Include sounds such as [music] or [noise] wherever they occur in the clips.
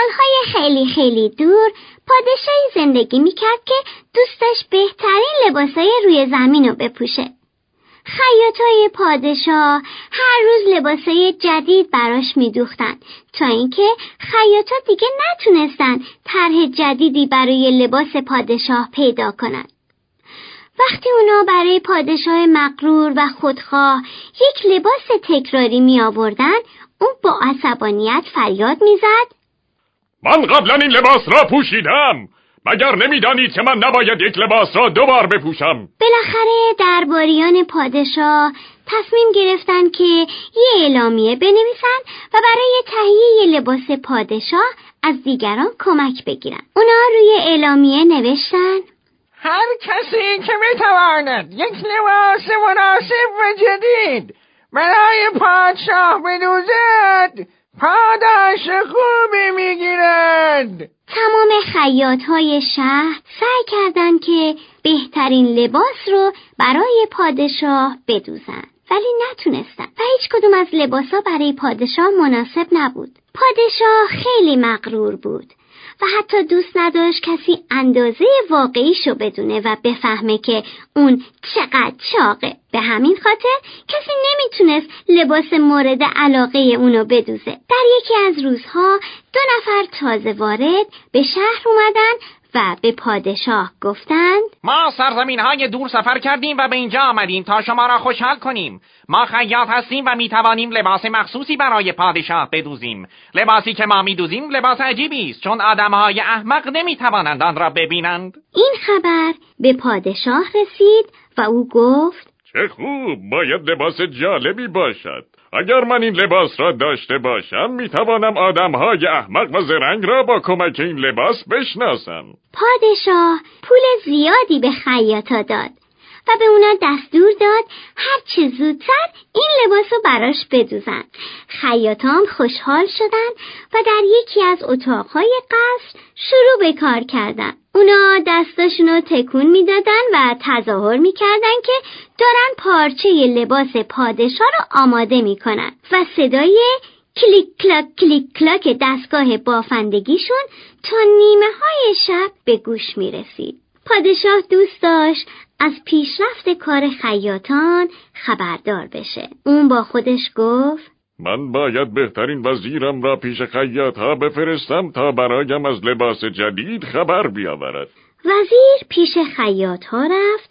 سالهای خیلی خیلی دور پادشاهی زندگی می‌کرد که دوستش بهترین لباسای روی زمین رو بپوشه. خیاطای پادشاه هر روز لباسای جدید براش میدوختن تا اینکه خیاطا دیگه نتونستن طرح جدیدی برای لباس پادشاه پیدا کنن. وقتی اونا برای پادشاه مقرور و خودخواه یک لباس تکراری می آوردن اون با عصبانیت فریاد می‌زد من قبلا این لباس را پوشیدم. مگر نمی‌دانید که من نباید یک لباس را دوبار بپوشم؟ بالاخره درباریان پادشاه تصمیم گرفتن که یه اعلامیه بنویسن و برای تهیه لباس پادشاه از دیگران کمک بگیرن. اونا روی اعلامیه نوشتن. هر کسی که بتواند یک لباس مناسب و جدید برای پادشاه بدوزد پاداش خوبی می‌گیرد تمام خیاط های شهر سعی کردند که بهترین لباس رو برای پادشاه بدوزن ولی نتونستن و هیچ کدوم از لباسا برای پادشاه مناسب نبود. پادشاه خیلی مغرور بود. و حتی دوست نداشت کسی اندازه واقعیشو بدونه و بفهمه که اون چقدر چاقه به همین خاطر کسی نمی‌تونست لباس مورد علاقه اونو بدوزه. در یکی از روزها دو نفر تازه وارد به شهر اومدن و به پادشاه گفتند ما سرزمین های دور سفر کردیم و به اینجا آمدیم تا شما را خوشحال کنیم. ما خیاط هستیم و می توانیم لباس مخصوصی برای پادشاه بدوزیم. لباسی که ما می دوزیم لباس عجیبی است چون های احمق نمی توانند آن را ببینند. این خبر به پادشاه رسید و او گفت چه خوب باید لباس جالبی باشد. اگر من این لباس را داشته باشم می توانم آدم های احمق و زرنگ را با کمک این لباس بشناسم. پادشاه پول زیادی به خیاطا داد. و به اونا دستور داد هر چه زودتر این لباس رو براش بدوزن خیاطان خوشحال شدن و در یکی از اتاقهای قصر شروع به کار کردن اونا دستاشون رو تکون می‌دادن و تظاهر می‌کردن که دارن پارچه لباس پادشاه رو آماده می‌کنن و صدای کلیک کلاک کلیک کلاک دستگاه بافندگیشون تا نیمه های شب به گوش می رسید. پادشاه دوست داشت از پیشرفت کار خیاطان خبردار بشه. اون با خودش گفت من باید بهترین وزیرم را پیش خیاط ها بفرستم تا برایم از لباس جدید خبر بیاورد. وزیر پیش خیاط ها رفت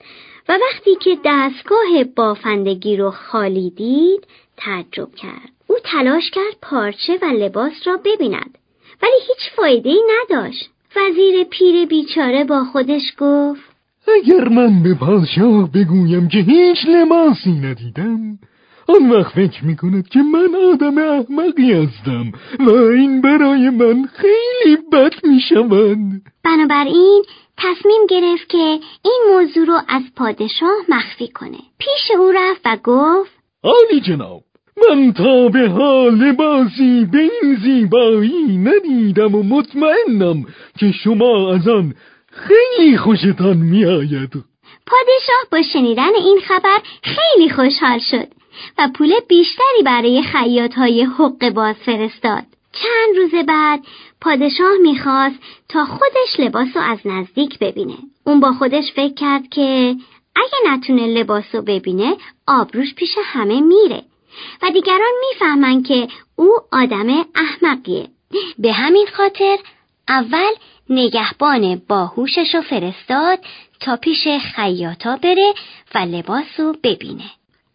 و وقتی که دستگاه بافندگی رو خالی دید تعجب کرد. او تلاش کرد پارچه و لباس را ببیند ولی هیچ فایده ای نداشت. وزیر پیر بیچاره با خودش گفت اگر من به پادشاه بگویم که هیچ لباسی ندیدم آن وقت فکر می‌کند که من آدم احمقی هستم و این برای من خیلی بد می‌شود. بنابراین تصمیم گرفت که این موضوع رو از پادشاه مخفی کنه. پیش او رفت و گفت عالی جناب. من تا به حال لباسی به این زیبایی ندیدم و مطمئنم که شما از آن خیلی خوشتان میآید. پادشاه با شنیدن این خبر خیلی خوشحال شد و پول بیشتری برای خیاط های حق باز فرستاد. چند روز بعد پادشاه می‌خواست تا خودش لباس رو از نزدیک ببینه. اون با خودش فکر کرد که اگه نتونه لباس رو ببینه آبروش پیش همه میره. و دیگران می‌فهمن که او آدم احمقیه. به همین خاطر اول نگهبان باهوشش رو فرستاد تا پیش خیاطا بره و لباس رو ببینه.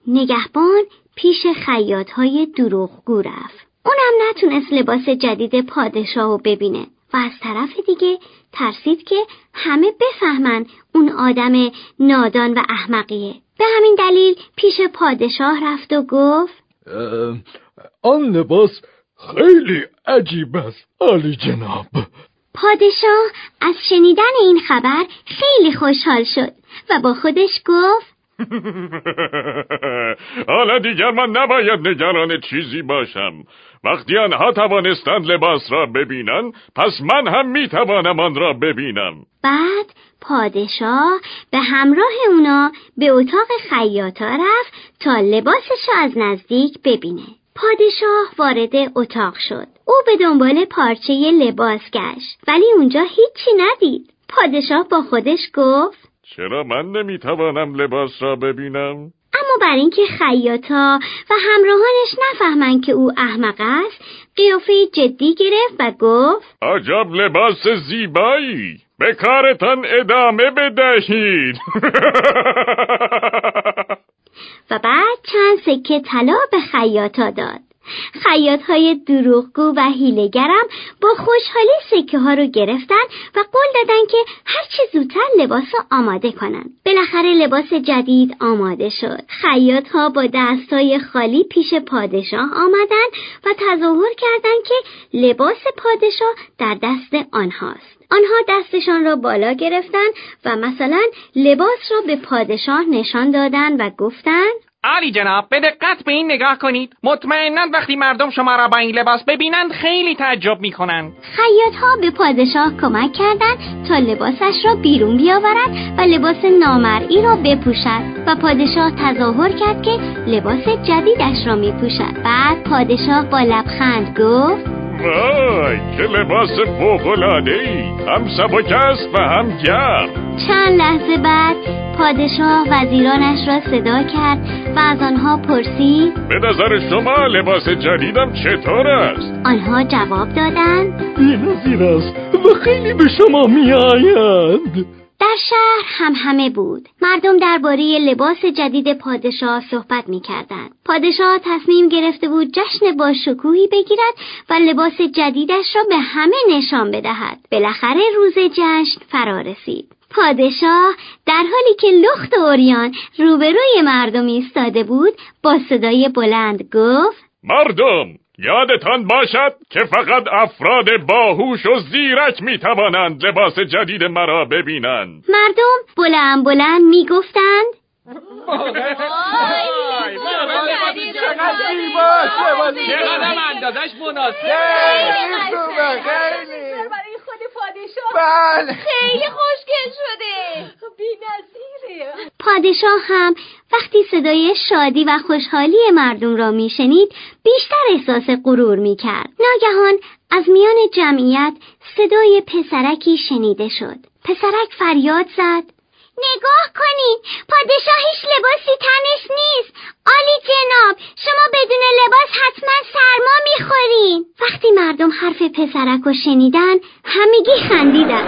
نگهبان پیش خیاط های دروغگو رفت. اونم نتونست لباس جدید پادشاه رو ببینه. و از طرف دیگه ترسید که همه بفهمن اون آدم نادان و احمقیه. به همین دلیل پیش پادشاه رفت و گفت آن لباس خیلی عجیب است عالی جناب. پادشاه از شنیدن این خبر خیلی خوشحال شد و با خودش گفت [laughs] حالا دیگر من نباید نگران چیزی باشم. وقتی آنها توانستند لباس را ببینن پس من هم می‌توانم آن را ببینم. بعد پادشاه به همراه اونا به اتاق خیاطا رفت تا لباسش را از نزدیک ببینه. پادشاه وارد اتاق شد. او به دنبال پارچه لباس گشت ولی اونجا هیچی ندید. پادشاه با خودش گفت چرا من نمی‌توانم لباس را ببینم؟ اما بر اینکه خیاطا و همراهانش نفهمند که او احمق است قیافه جدی گرفت و گفت عجب لباس زیبایی! به کارتان ادامه بدهید! [laughs] و بعد چند سکه طلا به خیاطا داد. خیاط های دروغگو و هیلگرم با خوشحالی سکه ها رو گرفتن و قول دادن که هرچی زودتر لباس رو آماده کنن. بالاخره لباس جدید آماده شد. خیاط ها با دستای خالی پیش پادشاه آمدن و تظاهر کردند که لباس پادشاه در دست آنهاست. آنها دستشان را بالا گرفتن و مثلا لباس را به پادشاه نشان دادند و گفتند علی جناب به دقت به این نگاه کنید. مطمئنا وقتی مردم شما را با این لباس ببینند خیلی تعجب می‌کنند. خیاط ها به پادشاه کمک کردند تا لباسش را بیرون بیاورد و لباس نامرئی را بپوشد و پادشاه تظاهر کرد که لباس جدیدش را میپوشد. بعد پادشاه با لبخند گفت وای چه لباس فوقلاده ای هم سبک است و هم گرم. چند لحظه بعد پادشاه وزیرانش را صدا کرد و از آنها پرسید به نظر شما لباس جدیدم چطور است؟ آنها جواب دادند بی‌نظیر است و خیلی به شما میآید در شهر هم همه بود. مردم درباره لباس جدید پادشاه صحبت می کردن. پادشاه تصمیم گرفته بود جشن با شکوهی بگیرد و لباس جدیدش را به همه نشان بدهد. بالاخره روز جشن فرا رسید. پادشاه در حالی که لخت اوریان روبروی مردم ایستاده بود با صدای بلند گفت مردم یادتان باشد که فقط افراد باهوش و زیرک می توانند لباس جدید مرا ببینند. مردم بلند بلند می گفتند مناسب پادشاه. بله. خیلی خوشگل شده. بی نظیره. پادشاه هم وقتی صدای شادی و خوشحالی مردم را میشنید بیشتر احساس غرور می‌کرد. ناگهان از میان جمعیت صدای پسرکی شنیده شد. پسرک فریاد زد. نگاه کنین پادشاه هیچ لباسی تنش نیست. آلی جناب شما بدون لباس حتما سرما می‌خورین. وقتی مردم حرف پسرک رو شنیدن همگی خندیدن.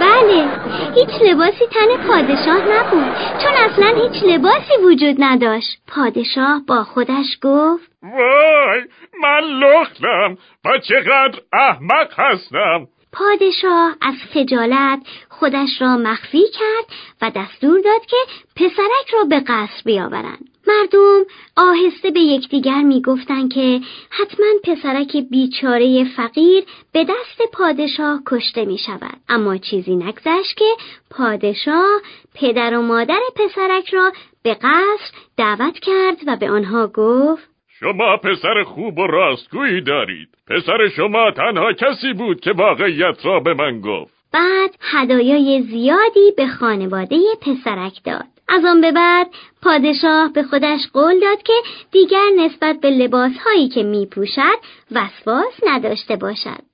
بله هیچ لباسی تن پادشاه نبود چون اصلا هیچ لباسی وجود نداشت. پادشاه با خودش گفت وای من لختم و چقدر احمق هستم. پادشاه از خجالت خودش را مخفی کرد و دستور داد که پسرک را به قصر بیاورند. مردم آهسته به یکدیگر می‌گفتند که حتما پسرک بیچاره فقیر به دست پادشاه کشته می شود. اما چیزی نگذشت که پادشاه پدر و مادر پسرک را به قصر دعوت کرد و به آنها گفت شما پسر خوب و راستگویی دارید پسر شما تنها کسی بود که واقعیت را به من گفت بعد هدایای زیادی به خانواده پسرک داد. از آن به بعد پادشاه به خودش قول داد که دیگر نسبت به لباسهایی که می پوشد وسواس نداشته باشد.